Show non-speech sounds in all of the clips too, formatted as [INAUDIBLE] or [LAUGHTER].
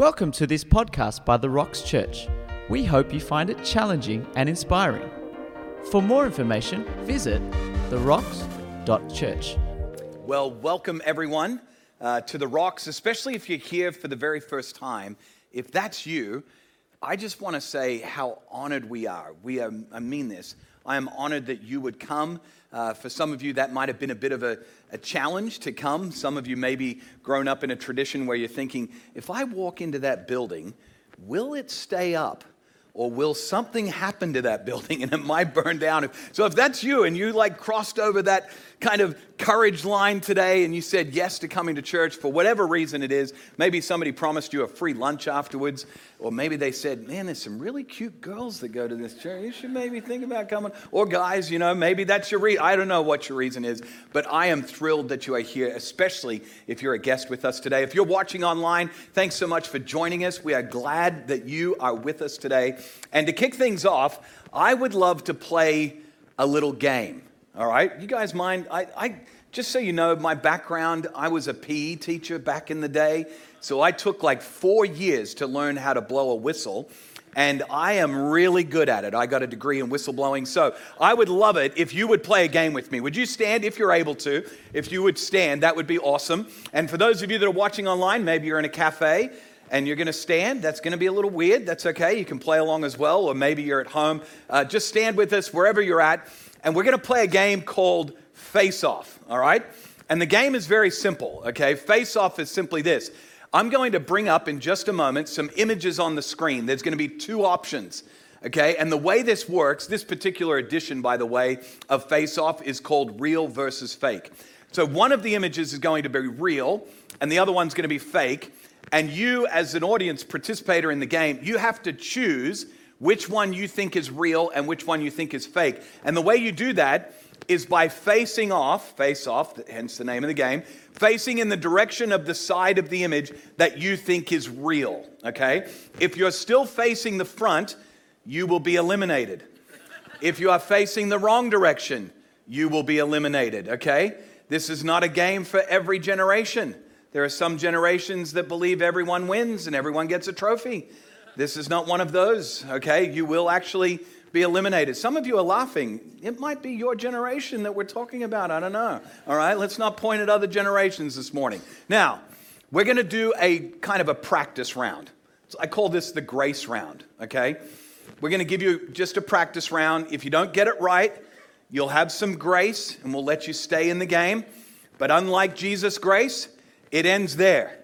Welcome to this podcast by The Rocks Church. We hope you find it challenging and inspiring. For more information, visit therocks.church. Well, welcome everyone uh, to the Rocks, especially if you're here for the very first time. If that's you, I just want to say how honored we are. We are, I mean this. I am honored that you would come. Uh, for some of you, that might have been a bit of a, a challenge to come. Some of you maybe grown up in a tradition where you're thinking, if I walk into that building, will it stay up? or will something happen to that [LAUGHS] building and it might burn down? So if that's you and you like crossed over that kind of courage line today and you said yes to coming to church for whatever reason it is, maybe somebody promised you a free lunch afterwards, or maybe they said, man, there's some really cute girls that go to this church. You should maybe think about coming. Or guys, you know, maybe that's your reason. I don't know what your reason is, but I am thrilled that you are here, especially if you're a guest with us today. If you're watching online, thanks so much for joining us. We are glad that you are with us today. And to kick things off, I would love to play a little game. All right? You guys mind? I, I just so you know, my background, I was a PE teacher back in the day. So I took like four years to learn how to blow a whistle. And I am really good at it. I got a degree in whistleblowing. So I would love it if you would play a game with me. Would you stand if you're able to? If you would stand, that would be awesome. And for those of you that are watching online, maybe you're in a cafe and you're going to stand. That's going to be a little weird. That's okay. You can play along as well, or maybe you're at home. Uh, just stand with us wherever you're at, and we're going to play a game called Face Off, all right? And the game is very simple, okay? Face Off is simply this I'm going to bring up in just a moment some images on the screen. There's going to be two options. Okay, and the way this works, this particular edition, by the way, of Face Off is called Real versus Fake. So one of the images is going to be real, and the other one's going to be fake. And you, as an audience participator in the game, you have to choose which one you think is real and which one you think is fake. And the way you do that is by facing off, face off, hence the name of the game, facing in the direction of the side of the image that you think is real, okay? If you're still facing the front, you will be eliminated. If you are facing the wrong direction, you will be eliminated, okay? This is not a game for every generation. There are some generations that believe everyone wins and everyone gets a trophy. This is not one of those, okay? You will actually be eliminated. Some of you are laughing. It might be your generation that we're talking about. I don't know. All right, let's not point at other generations this morning. Now, we're going to do a kind of a practice round. I call this the grace round, okay? We're going to give you just a practice round. If you don't get it right, you'll have some grace and we'll let you stay in the game. But unlike Jesus' grace, it ends there.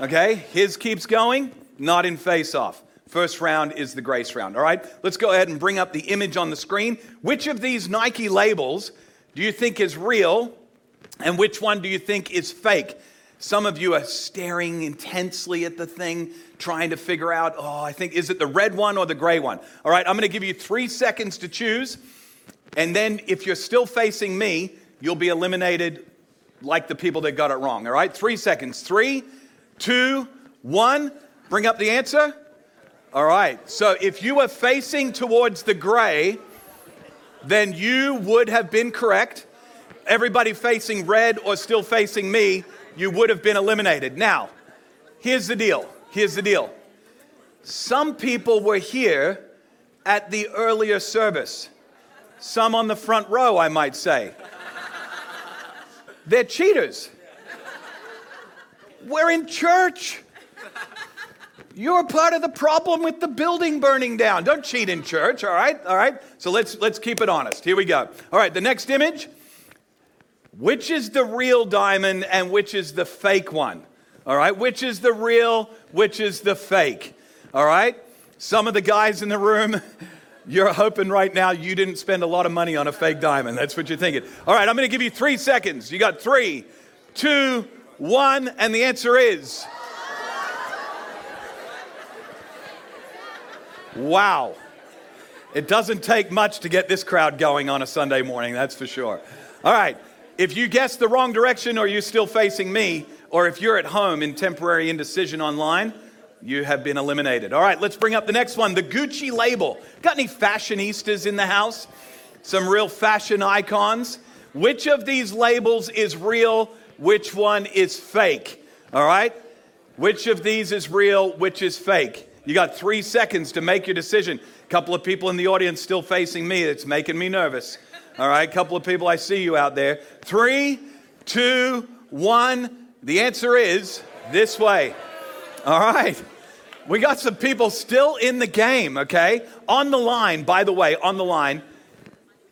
Okay? His keeps going, not in face off. First round is the grace round. All right? Let's go ahead and bring up the image on the screen. Which of these Nike labels do you think is real and which one do you think is fake? Some of you are staring intensely at the thing, trying to figure out, oh, I think, is it the red one or the gray one? All right, I'm to give you three seconds to choose. And then if you're still facing me, you'll be eliminated like the people that got it wrong. All right, three seconds. Three, two, one. Bring up the answer. All right, so if you were facing towards the gray, then you would have been correct. Everybody facing red or still facing me, you would have been eliminated. Now, here's the deal. Here's the deal. Some people were here at the earlier service, some on the front row, I might say. They're cheaters. We're in church. You're part of the problem with the building burning down. Don't cheat in church, all right? All right? So let's let's keep it honest. Here we go. All right, the next image. Which is the real diamond and which is the fake one? All right? Which is the real, which is the fake? All right? Some of the guys in the room [LAUGHS] you're hoping right now you didn't spend a lot of money on a fake diamond. That's what you're thinking. All right, I'm going to give you three seconds. You got three, two, one, and the answer is. Wow. It doesn't take much to get this crowd going on a Sunday morning, that's for sure. All right, if you guessed the wrong direction or you're still facing me, or if you're at home in temporary indecision online, you have been eliminated. All right, let's bring up the next one the Gucci label. Got any fashionistas in the house? Some real fashion icons? Which of these labels is real? Which one is fake? All right, Which of these is real, which is fake? You got three seconds to make your decision. A couple of people in the audience still facing me. It's making me nervous. All right, a couple of people, I see you out there. Three, two, one. The answer is this way. All right. We got some people still in the game, okay? On the line, by the way, on the line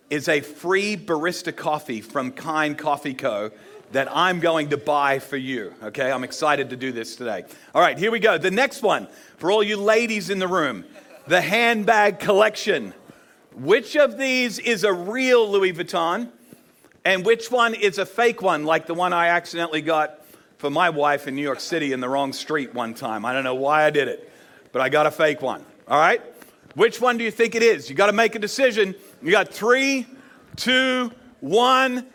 is a free barista coffee from Kind Coffee Co. that I'm going to buy for you, okay? I'm excited to do this today. All right, here we go. The next one, for all you ladies in the room, the handbag collection. Which of these is a real Louis Vuitton and which one is a fake one, like the one I accidentally got for my wife in New York City in the wrong street one time. I don't know why I did it, but I got a fake one. All right? Which one do you think it is? You got to make a decision. You got three, two, one,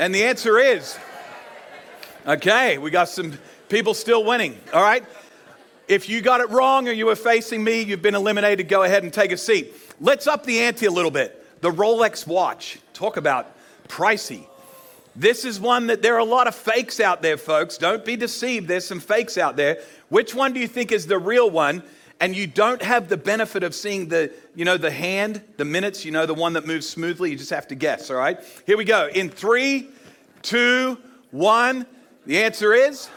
and the answer is okay, we got some people still winning. All right? If you got it wrong or you were facing me, you've been eliminated. Go ahead and take a seat. Let's up the ante a little bit. The Rolex watch. Talk about pricey. This is one that there are a lot of fakes out there, folks. Don't be deceived. There's some fakes out there. Which one do you think is the real one? And you don't have the benefit of seeing the, you know, the hand, the minutes, you know, the one that moves smoothly. You just have to guess, all right? Here we go. In three, two, one. The answer is?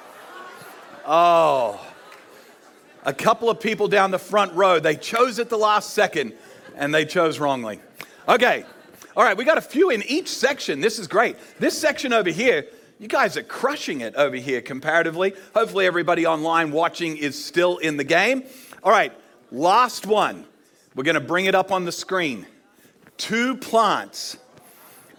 Oh. A couple of people down the front row, they chose at the last second and they chose wrongly. Okay, all right, we got a few in each section. This is great. This section over here, you guys are crushing it over here comparatively. Hopefully, everybody online watching is still in the game. All right, last one. We're going to bring it up on the screen. Two plants.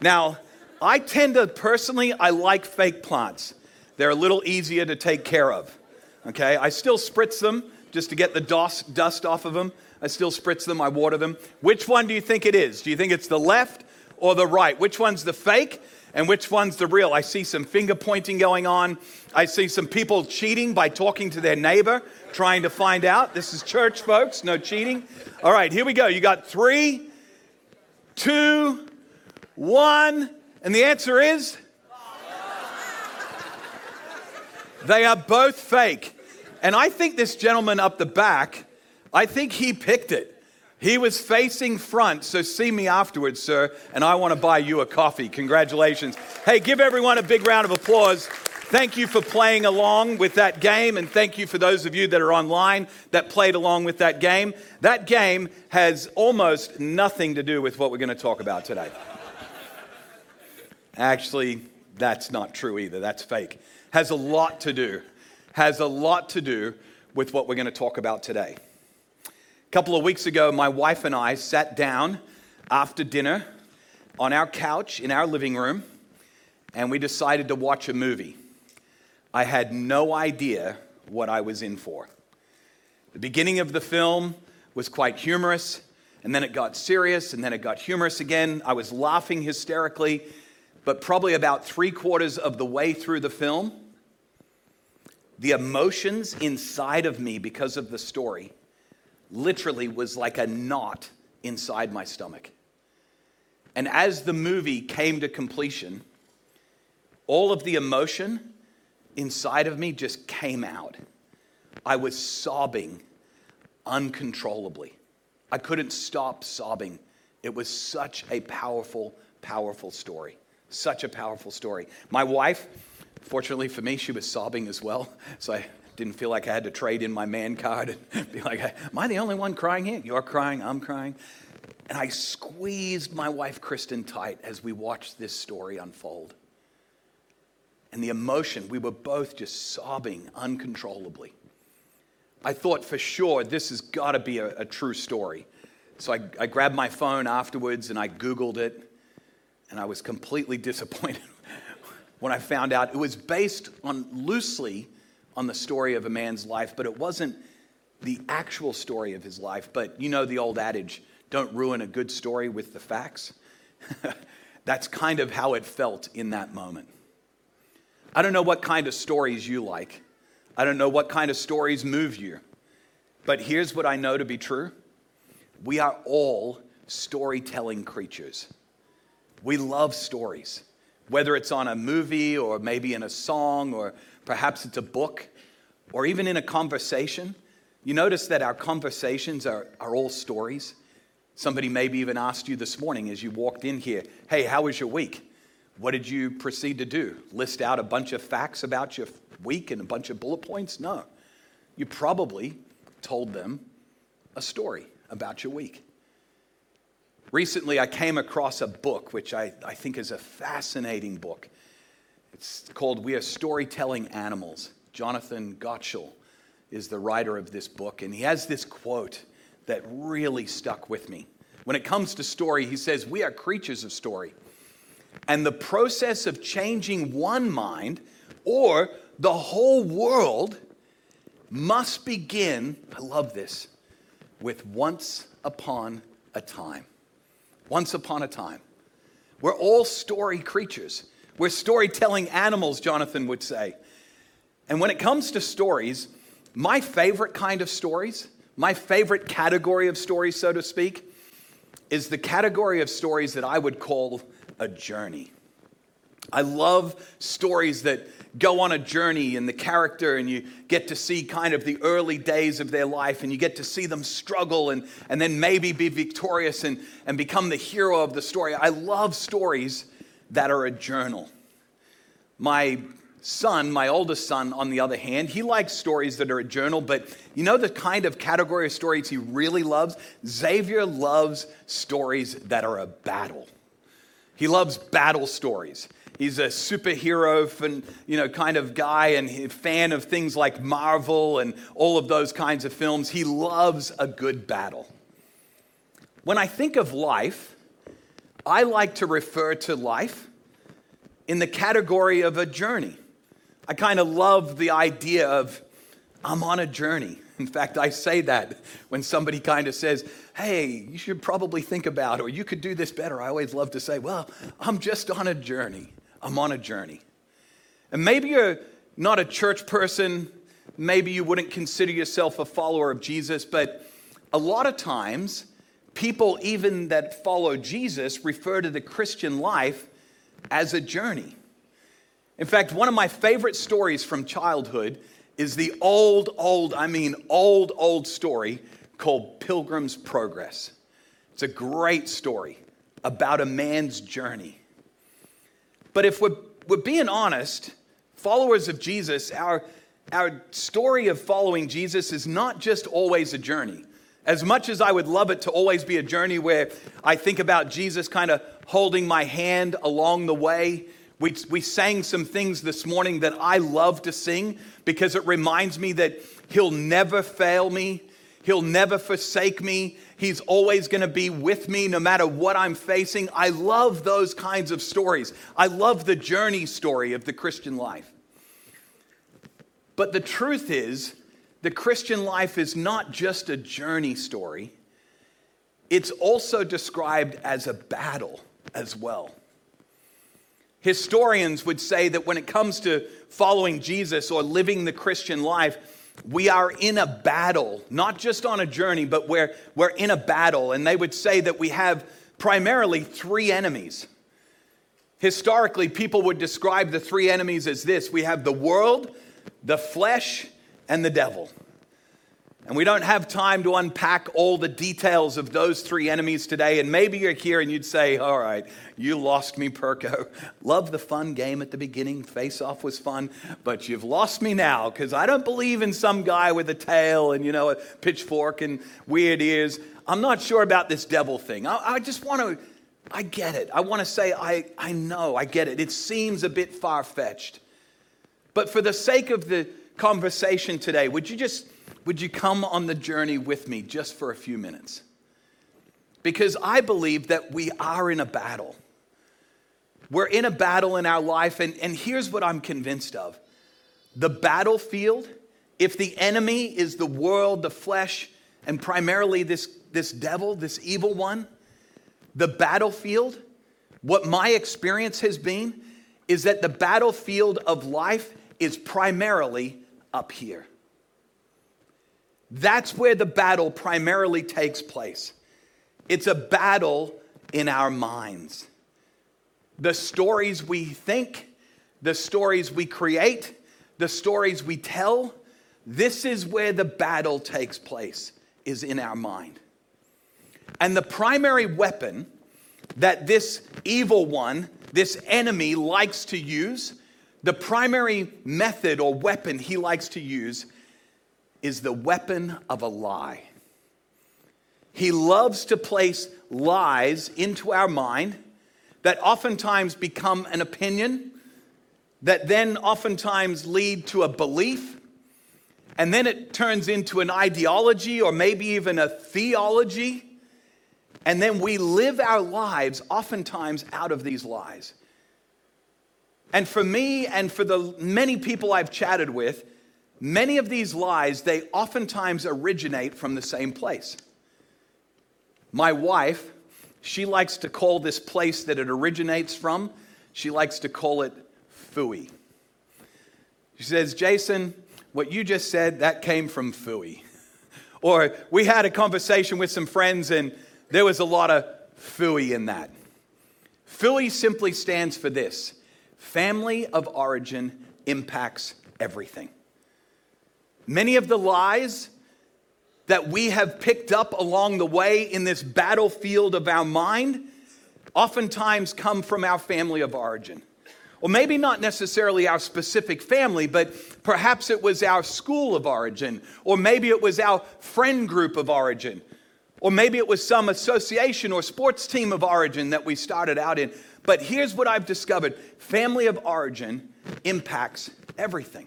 Now, I tend to personally, I like fake plants. They're a little easier to take care of. Okay, I still spritz them just to get the dust off of them. I still spritz them, I water them. Which one do you think it is? Do you think it's the left or the right? Which one's the fake and which one's the real? I see some finger pointing going on. I see some people cheating by talking to their neighbor, trying to find out. This is church, folks, no cheating. All right, here we go. You got three, two, one, and the answer is they are both fake. And I think this gentleman up the back I think he picked it. He was facing front, so see me afterwards, sir, and I want to buy you a coffee. Congratulations. Hey, give everyone a big round of applause. Thank you for playing along with that game, and thank you for those of you that are online that played along with that game. That game has almost nothing to do with what we're going to talk about today. Actually, that's not true either. That's fake. Has a lot to do, has a lot to do with what we're going to talk about today couple of weeks ago, my wife and I sat down after dinner on our couch in our living room and we decided to watch a movie. I had no idea what I was in for. The beginning of the film was quite humorous, and then it got serious, and then it got humorous again. I was laughing hysterically, but probably about three quarters of the way through the film, the emotions inside of me because of the story literally was like a knot inside my stomach. And as the movie came to completion, all of the emotion inside of me just came out. I was sobbing uncontrollably. I couldn't stop sobbing. It was such a powerful, powerful story. Such a powerful story. My wife, fortunately for me, she was sobbing as well. [LAUGHS] So I didn't feel like I had to trade in my man card and [LAUGHS] be like, Am I the only one crying here? You're crying, I'm crying. And I squeezed my wife, Kristen, tight as we watched this story unfold. And the emotion, we were both just sobbing uncontrollably. I thought for sure this has got to be a, a, true story. So I, I grabbed my phone afterwards and I Googled it, and I was completely [LAUGHS] disappointed when I found out it was based on loosely on the story of a man's life, but it wasn't the actual story of his life. But you know the old adage don't ruin a good story with the facts. [LAUGHS] That's kind of how it felt in that moment. I don't know what kind of stories you like. I don't know what kind of stories move you. But here's what I know to be true we are all storytelling creatures. We love stories, whether it's on a movie or maybe in a song or Perhaps it's a book. or even in a conversation, you notice that our conversations are, are all stories. Somebody maybe even asked you this morning as you walked in here, Hey, how was your week? What did you proceed to do? List out a bunch of facts about your week and a bunch of bullet points? No. You probably told them a story about your week. Recently, I came across a book which I, I think is a fascinating book. It's called We Are Storytelling Animals. Jonathan Gottschall is the writer of this book, and he has this quote that really stuck with me. When it comes to story, he says, We are creatures of story. And the process of changing one mind or the whole world must begin, I love this, with once upon a time. Once upon a time. We're all story creatures. We're storytelling animals, Jonathan would say. And when it comes to stories, my favorite kind of stories, my favorite category of stories, so to speak, is the category of stories that I would call a journey. I love stories that go on a journey in the character and you get to see kind of the early days of their life and you get to see them struggle and, and then maybe be victorious and, and become the hero of the story. I love stories that are a journal. My son, my oldest son, on the other hand, he likes stories that are a journal, but you know the kind of category of stories he really loves? Xavier loves stories that are a battle. He loves battle stories. He's a superhero, fan, you know, kind of guy and fan of things like Marvel and all of those kinds of films. He loves a good battle. When I think of life, I like to refer to life in the category of a journey. I kind of love the idea of I'm on a journey. In fact, I say that when somebody kind of says, Hey, you should probably think about, or you could do this better. I always love to say, Well, I'm just on a journey. I'm on a journey. And maybe you're not a church person, maybe you wouldn't consider yourself a follower of Jesus, but a lot of times, people, even that follow Jesus, refer to the Christian life as a journey. In fact, one of my favorite stories from childhood is the old, old, I mean, old, old story called Pilgrim's Progress. It's a great story about a man's journey. But if we're, we're being honest, followers of Jesus, our, our story of following Jesus is not just always a journey. As much as I would love it to always be a journey where I think about Jesus kind of holding my hand along the way, we, we sang some things this morning that I love to sing because it reminds me that He'll never fail me, He'll never forsake me, He's always going to be with me no matter what I'm facing. I love those kinds of stories. I love the journey story of the Christian life. But the truth is, the Christian life is not just a journey story, it's also described as a battle as well. Historians would say that when it comes to following Jesus or living the Christian life, we are in a battle, not just on a journey, but we're, we're in a battle. And they would say that we have primarily three enemies. Historically, people would describe the three enemies as this we have the world, the flesh, and the devil. And we don't have time to unpack all the details of those three enemies today. And maybe you're here and you'd say, All right, you lost me, Perko. [LAUGHS] Love the fun game at the beginning. Face off was fun, but you've lost me now because I don't believe in some guy with a tail and, you know, a pitchfork and weird ears. I'm not sure about this devil thing. I, I just want to, I get it. I want to say, I, I know, I get it. It seems a bit far fetched. But for the sake of the conversation today, would you just would you come on the journey with me just for a few minutes? Because I believe that we are in a battle. We're in a battle in our life, and, and here's what I'm convinced of the battlefield, if the enemy is the world, the flesh, and primarily this, this devil, this evil one, the battlefield, what my experience has been is that the battlefield of life is primarily up here. That's where the battle primarily takes place. It's a battle in our minds. The stories we think, the stories we create, the stories we tell, this is where the battle takes place, is in our mind. And the primary weapon that this evil one, this enemy, likes to use, the primary method or weapon he likes to use is the weapon of a lie. He loves to place lies into our mind that oftentimes become an opinion, that then oftentimes lead to a belief, and then it turns into an ideology or maybe even a theology. And then we live our lives oftentimes out of these lies. And for me and for the many people I've chatted with, many of these lies, they oftentimes originate from the same place. My wife, she likes to call this place that it originates from, she likes to call it Fooey. She says, Jason, what you just said, that came from Fooey. [LAUGHS] Or we had a conversation with some friends and there was a lot of Fooey in that. Fooey simply stands for this family of origin impacts everything. Many of the lies that we have picked up along the way in this battlefield of our mind oftentimes come from our family of origin. Or maybe not necessarily our specific family, but perhaps it was our school of origin, or maybe it was our friend group of origin, or maybe it was some association or sports team of origin that we started out in. But here's what I've discovered family of origin impacts everything.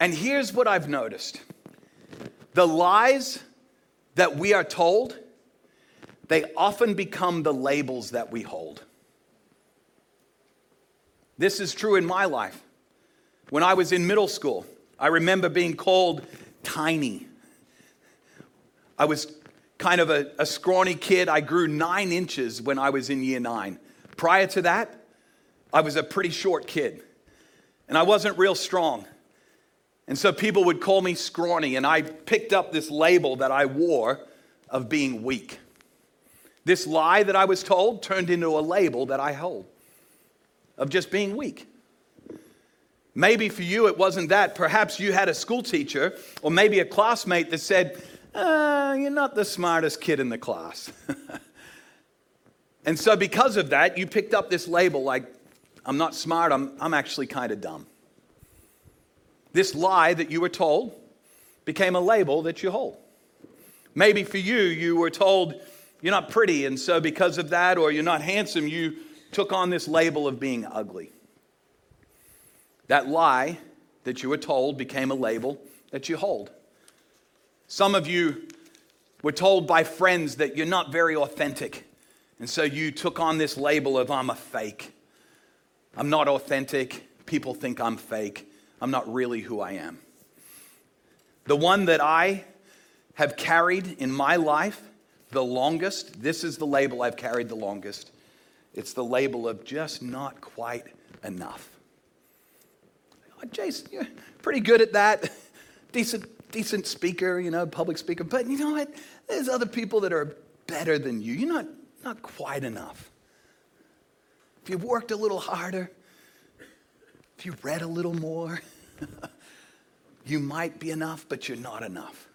And here's what I've noticed the lies that we are told, they often become the labels that we hold. This is true in my life. When I was in middle school, I remember being called tiny. I was kind of a, a, scrawny kid. I grew nine inches when I was in year nine. Prior to that, I was a pretty short kid, and I wasn't real strong. And so people would call me scrawny, and I picked up this label that I wore of being weak. This lie that I was told turned into a label that I hold of just being weak. Maybe for you it wasn't that. Perhaps you had a school teacher or maybe a classmate that said, uh, You're not the smartest kid in the class. [LAUGHS] and so, because of that, you picked up this label like, I'm not smart, I'm, I'm actually kind of dumb. This lie that you were told became a label that you hold. Maybe for you, you were told, You're not pretty, and so because of that, or you're not handsome, you took on this label of being ugly. That lie that you were told became a label that you hold. Some of you were told by friends that you're not very authentic. And so you took on this label of I'm a fake. I'm not authentic. People think I'm fake. I'm not really who I am. The one that I have carried in my life the longest, this is the label I've carried the longest, it's the label of just not quite enough. Oh, Jason, you're pretty good at that. [LAUGHS] Decent, decent speaker, you know, public speaker. But you know what? There's other people that are better than you. You're not, not quite enough. If you worked a little harder, if you read a little more, [LAUGHS] you might be enough, but you're not enough.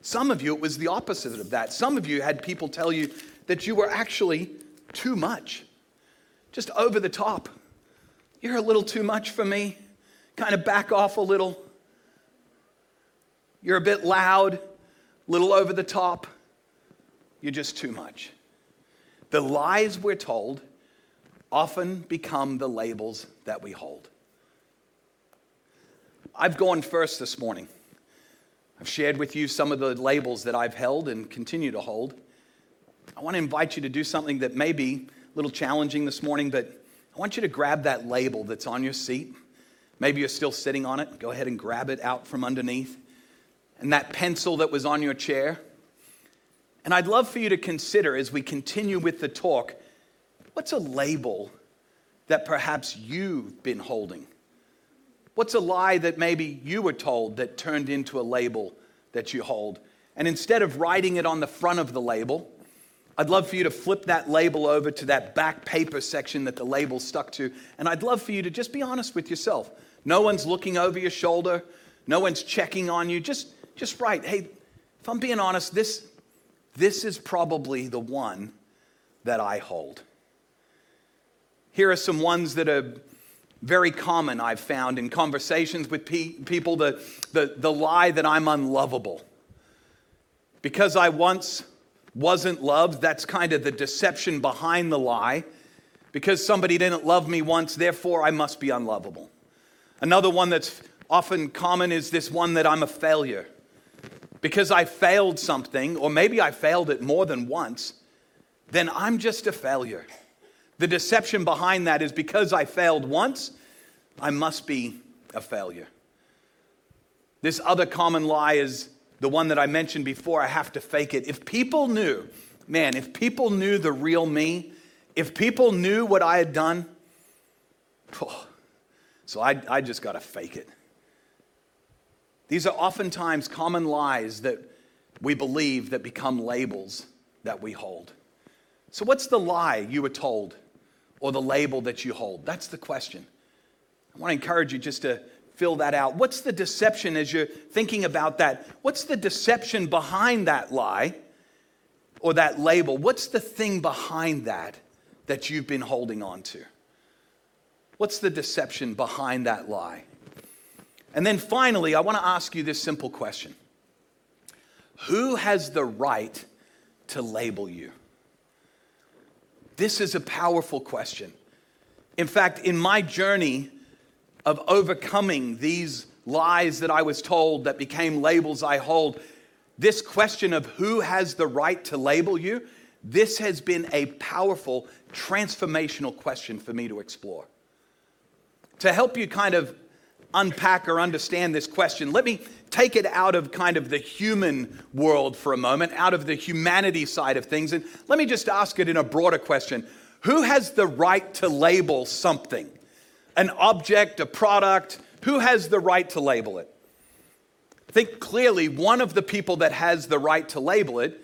Some of you, it was the opposite of that. Some of you had people tell you that you were actually too much just over the top. You're a little too much for me. Kind of back off a little. You're a bit loud, a little over the top. You're just too much. The lies we're told often become the labels that we hold. I've gone first this morning. I've shared with you some of the labels that I've held and continue to hold. I want to invite you to do something that may be a little challenging this morning, but I want you to grab that label that's on your seat. Maybe you're still sitting on it. Go ahead and grab it out from underneath. And that pencil that was on your chair. And I'd love for you to consider as we continue with the talk what's a label that perhaps you've been holding? What's a lie that maybe you were told that turned into a label that you hold? And instead of writing it on the front of the label, I'd love for you to flip that label over to that back paper section that the label stuck to. And I'd love for you to just be honest with yourself. No one's looking over your shoulder. no one's checking on you, just, just write, hey, if I'm being honest, this, this is probably the one that I hold. Here are some ones that are very common, I've found, in conversations with pe- people the, the, the lie that I'm unlovable. Because I once wasn't loved, that's kind of the deception behind the lie. Because somebody didn't love me once, therefore I must be unlovable. Another one that's often common is this one that I'm a failure. Because I failed something, or maybe I failed it more than once, then I'm just a failure. The deception behind that is because I failed once, I must be a failure. This other common lie is the one that I mentioned before I have to fake it. If people knew, man, if people knew the real me, if people knew what I had done, oh, so I, I just got to fake it. These are oftentimes common lies that we believe that become labels that we hold. So, what's the lie you were told or the label that you hold? That's the question. I want to encourage you just to fill that out. What's the deception as you're thinking about that? What's the deception behind that lie or that label? What's the thing behind that that you've been holding on to? What's the deception behind that lie? And then finally, I want to ask you this simple question Who has the right to label you? This is a powerful question. In fact, in my journey of overcoming these lies that I was told that became labels I hold, this question of who has the right to label you, this has been a powerful transformational question for me to explore. To help you kind of unpack or understand this question, let me take it out of kind of the human world for a moment, out of the humanity side of things, and let me just ask it in a broader question Who has the right to label something? An object, a product? Who has the right to label it? I think clearly one of the people that has the right to label it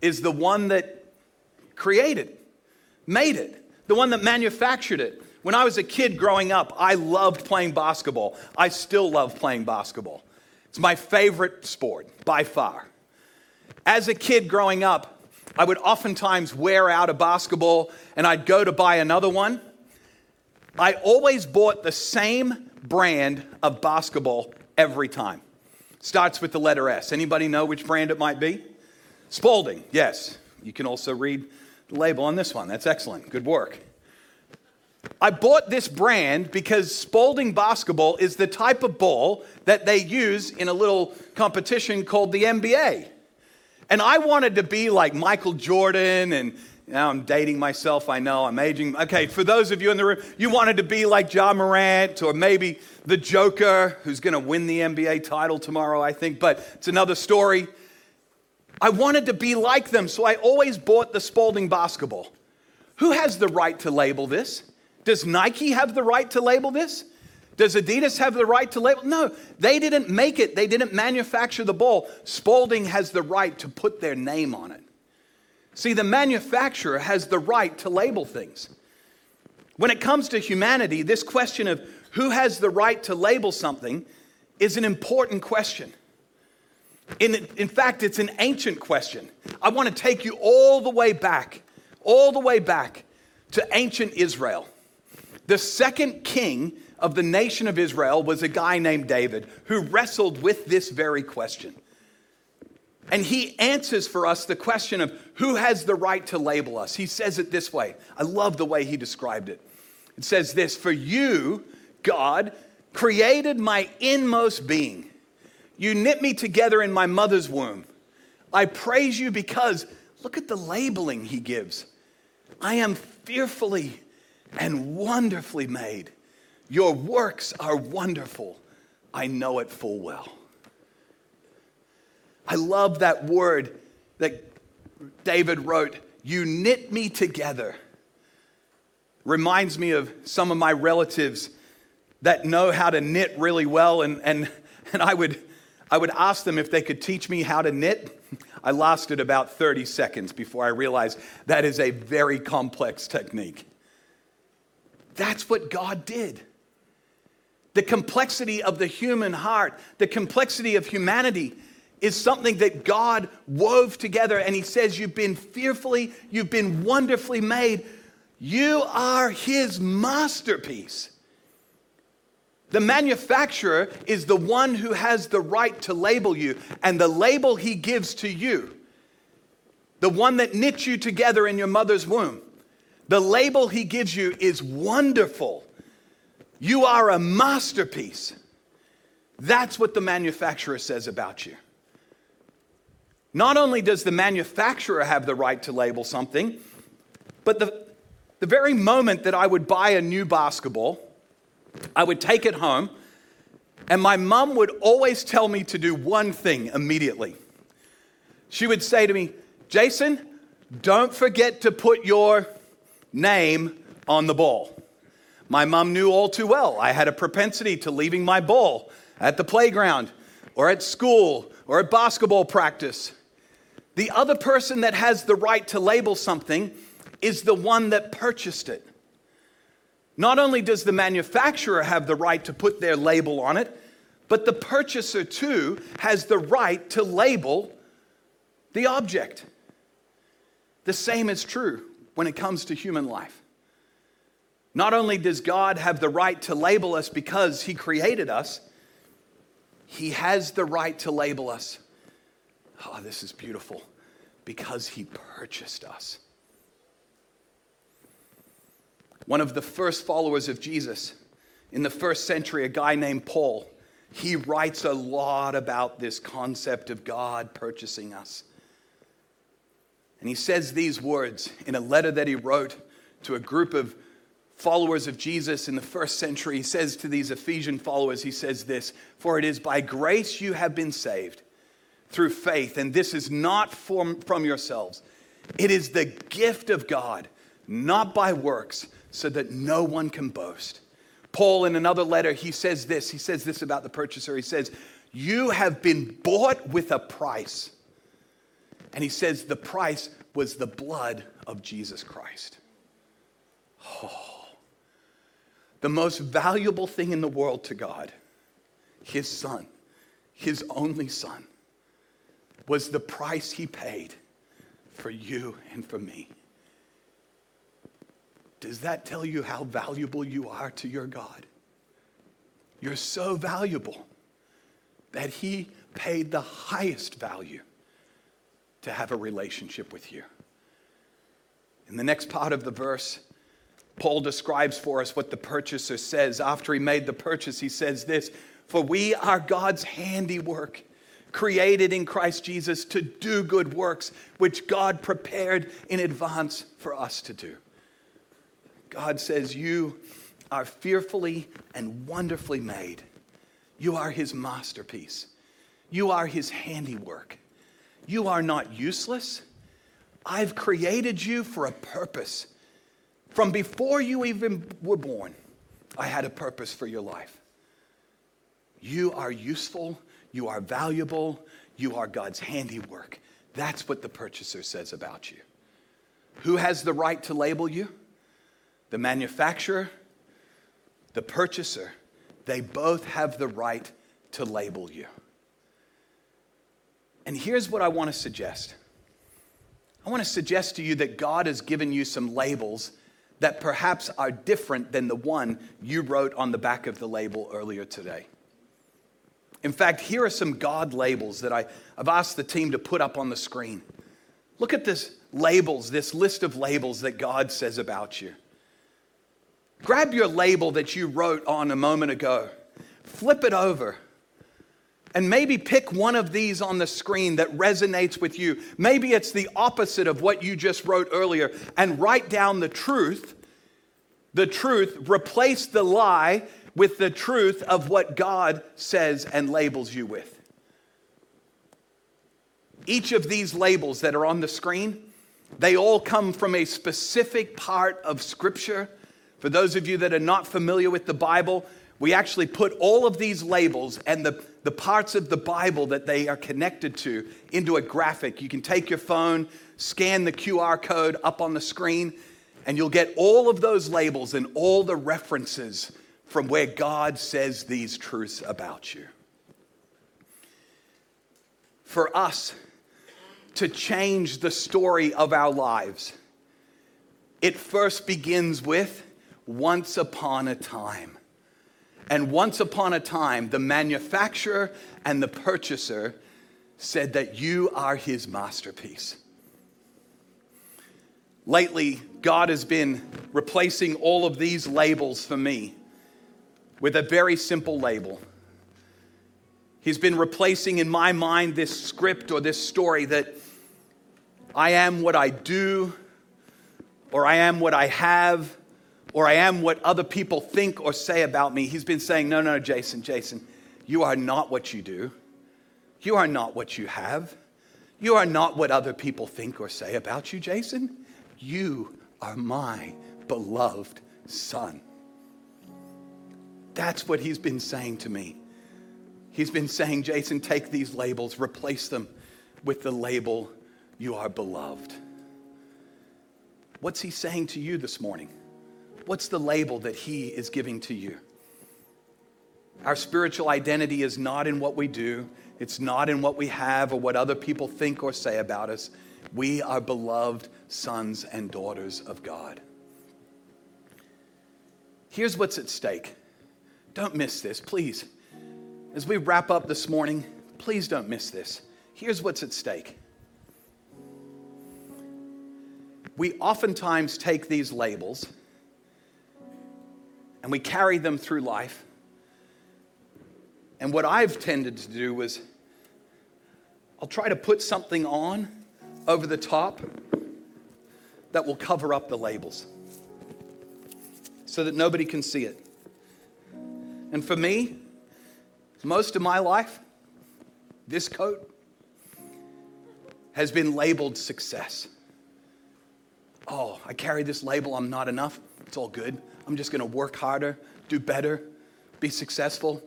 is the one that created, made it, the one that manufactured it, when I was a kid growing up, I loved playing basketball. I still love playing basketball. It's my favorite sport by far. As a kid growing up, I would oftentimes wear out a basketball and I'd go to buy another one. I always bought the same brand of basketball every time. Starts with the letter S. Anybody know which brand it might be? Spalding, yes. You can also read the label on this one. That's excellent. Good work. I bought this brand because Spalding basketball is the type of ball that they use in a little competition called the NBA. And I wanted to be like Michael Jordan and now I'm dating myself, I know, I'm aging. Okay, for those of you in the room, you wanted to be like Ja Morant or maybe the Joker, who's to win the NBA title tomorrow, I think, but it's another story. I wanted to be like them, so I always bought the Spalding basketball. Who has the right to label this? Does Nike have the right to label this? Does Adidas have the right to label? No, they didn't make it. They didn't manufacture the ball. Spalding has the right to put their name on it. See, the manufacturer has the right to label things. When it comes to humanity, this question of who has the right to label something is an important question. In, in fact, it's an ancient question. I want to take you all the way back, all the way back to ancient Israel. The second king of the nation of Israel was a guy named David who wrestled with this very question. And he answers for us the question of who has the right to label us. He says it this way. I love the way he described it. It says this For you, God, created my inmost being. You knit me together in my mother's womb. I praise you because look at the labeling he gives. I am fearfully and wonderfully made. Your works are wonderful. I know it full well. I love that word that David wrote, You knit me together. Reminds me of some of my relatives that know how to knit really well, and, and, and I, would, I would ask them if they could teach me how to knit. I lasted about 30 seconds before I realized that is a very complex technique. That's what God did. The complexity of the human heart, the complexity of humanity is something that God wove together. And He says, You've been fearfully, you've been wonderfully made. You are His masterpiece. The manufacturer is the one who has the right to label you, and the label he gives to you, the one that knit you together in your mother's womb, the label he gives you is wonderful. You are a masterpiece. That's what the manufacturer says about you. Not only does the manufacturer have the right to label something, but the, the very moment that I would buy a new basketball, I would take it home, and my mom would always tell me to do one thing immediately. She would say to me, Jason, don't forget to put your name on the ball. My mom knew all too well I had a propensity to leaving my ball at the playground or at school or at basketball practice. The other person that has the right to label something is the one that purchased it. Not only does the manufacturer have the right to put their label on it, but the purchaser too has the right to label the object. The same is true when it comes to human life. Not only does God have the right to label us because He created us, He has the right to label us. Oh, this is beautiful because He purchased us. One of the first followers of Jesus in the first century, a guy named Paul, he writes a lot about this concept of God purchasing us. And he says these words in a letter that he wrote to a group of followers of Jesus in the first century. He says to these Ephesian followers, he says this For it is by grace you have been saved through faith, and this is not from, from yourselves. It is the gift of God, not by works, so that no one can boast. Paul, in another letter, he says this. He says this about the purchaser. He says, You have been bought with a price. And he says the price was the blood of Jesus Christ. Oh, the most valuable thing in the world to God, his son, his only son, was the price he paid for you and for me. Does that tell you how valuable you are to your God? You're so valuable that he paid the highest value to have a relationship with you. In the next part of the verse, Paul describes for us what the purchaser says. After he made the purchase, he says this For we are God's handiwork, created in Christ Jesus to do good works, which God prepared in advance for us to do. God says, You are fearfully and wonderfully made. You are his masterpiece. You are his handiwork. You are not useless. I've created you for a purpose. From before you even were born, I had a purpose for your life. You are useful. You are valuable. You are God's handiwork. That's what the purchaser says about you. Who has the right to label you? The manufacturer, the purchaser. They both have the right to label you. And here's what I want to suggest I want to suggest to you that God has given you some labels that perhaps are different than the one you wrote on the back of the label earlier today. In fact, here are some God labels that I, have asked the team to put up on the screen. Look at this labels, this list of labels that God says about you. Grab your label that you wrote on a moment ago, flip it over and maybe pick one of these on the screen that resonates with you. Maybe it's the opposite of what you just wrote earlier, and write down the truth. The truth, replace the lie with the truth of what God says and labels you with. Each of these labels that are on the screen, they all come from a specific part of Scripture. For those of you that are not familiar with the Bible, we actually put all of these labels and the, the parts of the Bible that they are connected to into a graphic. You can take your phone, scan the QR code up on the screen, and you'll get all of those labels and all the references from where God says these truths about you. For us to change the story of our lives, it first begins with once upon a time. And once upon a time, the manufacturer and the purchaser said that you are his masterpiece. Lately, God has been replacing all of these labels for me with a very simple label. He's been replacing in my mind this script or this story that I am what I do, or I am what I have, or I am what other people think or say about me. He's been saying, No, no, Jason, Jason, you are not what you do. You are not what you have. You are not what other people think or say about you, Jason. You are my beloved son. That's what he's been saying to me. He's been saying, Jason, take these labels, replace them with the label, you are beloved. What's he saying to you this morning? What's the label that he is giving to you? Our spiritual identity is not in what we do, it's not in what we have or what other people think or say about us. We are beloved sons and daughters of God. Here's what's at stake don't miss this, please. As we wrap up this morning, please don't miss this. Here's what's at stake. We oftentimes take these labels and we carry them through life. And what I've tended to do is I'll try to put something on over the top that will cover up the labels so that nobody can see it. And for me, most of my life, this coat has been labeled success. Oh, I carry this label, I'm not enough. It's all good. I'm just going to work harder, do better, be successful.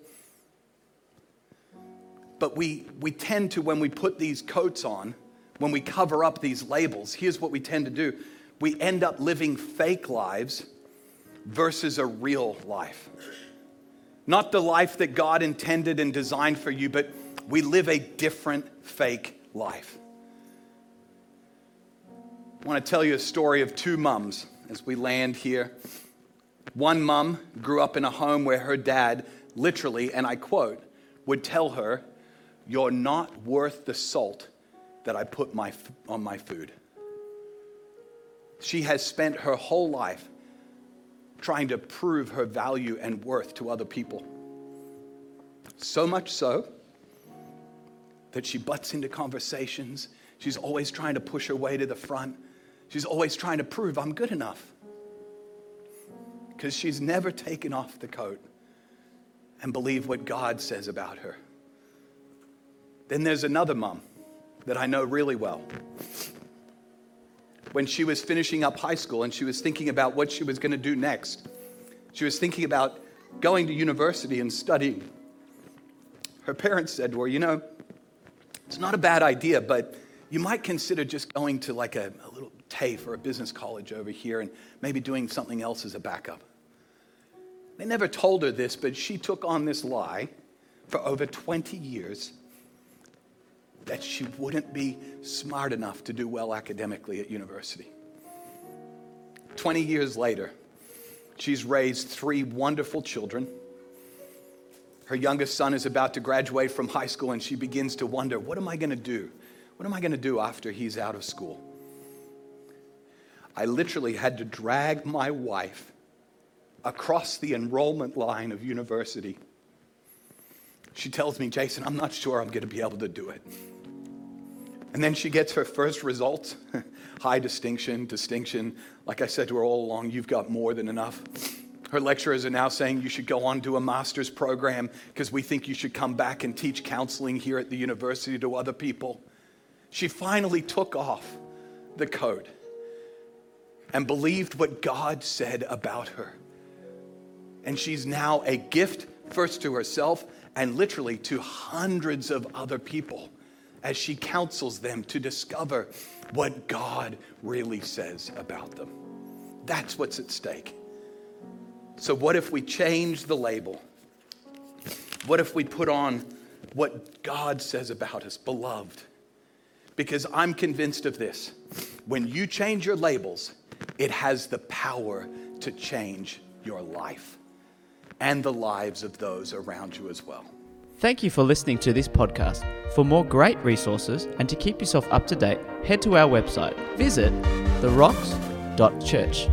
But we, we tend to, when we put these coats on, when we cover up these labels, here's what we tend to do we end up living fake lives versus a real life. Not the life that God intended and designed for you, but we live a different fake life. I want to tell you a story of two mums as we land here. One mum grew up in a home where her dad, literally, and I quote, would tell her, You're not worth the salt that I put my, on my food. She has spent her whole life trying to prove her value and worth to other people. So much so that she butts into conversations. She's always trying to push her way to the front. She's always trying to prove I'm good enough. Because she's never taken off the coat and believed what God says about her. Then there's another mom that I know really well when she was finishing up high school and she was thinking about what she was going to do next. She was thinking about going to university and studying. Her parents said to her, You know, it's not a bad idea, but you might consider just going to like a, a little TAFE or a business college over here and maybe doing something else as a backup. They never told her this, but she took on this lie for over 20 years that she wouldn't be smart enough to do well academically at university. 20 years later, she's raised three wonderful children. Her youngest son is about to graduate from high school, and she begins to wonder what am I going to do? What am I going to do after he's out of school? I literally had to drag my wife across the enrollment line of university. She tells me, Jason, I'm not sure I'm going to be able to do it. And then she gets her first results [LAUGHS] high distinction, distinction. Like I said to her all along, you've got more than enough. Her lecturers are now saying you should go on to a master's program because we think you should come back and teach counseling here at the university to other people. She finally took off the coat and believed what God said about her. And she's now a gift, first to herself and literally to hundreds of other people as she counsels them to discover what God really says about them. That's what's at stake. So, what if we change the label? What if we put on what God says about us, beloved? Because I'm convinced of this. When you change your labels, it has the power to change your life and the lives of those around you as well. Thank you for listening to this podcast. For more great resources and to keep yourself up to date, head to our website. Visit therocks.church.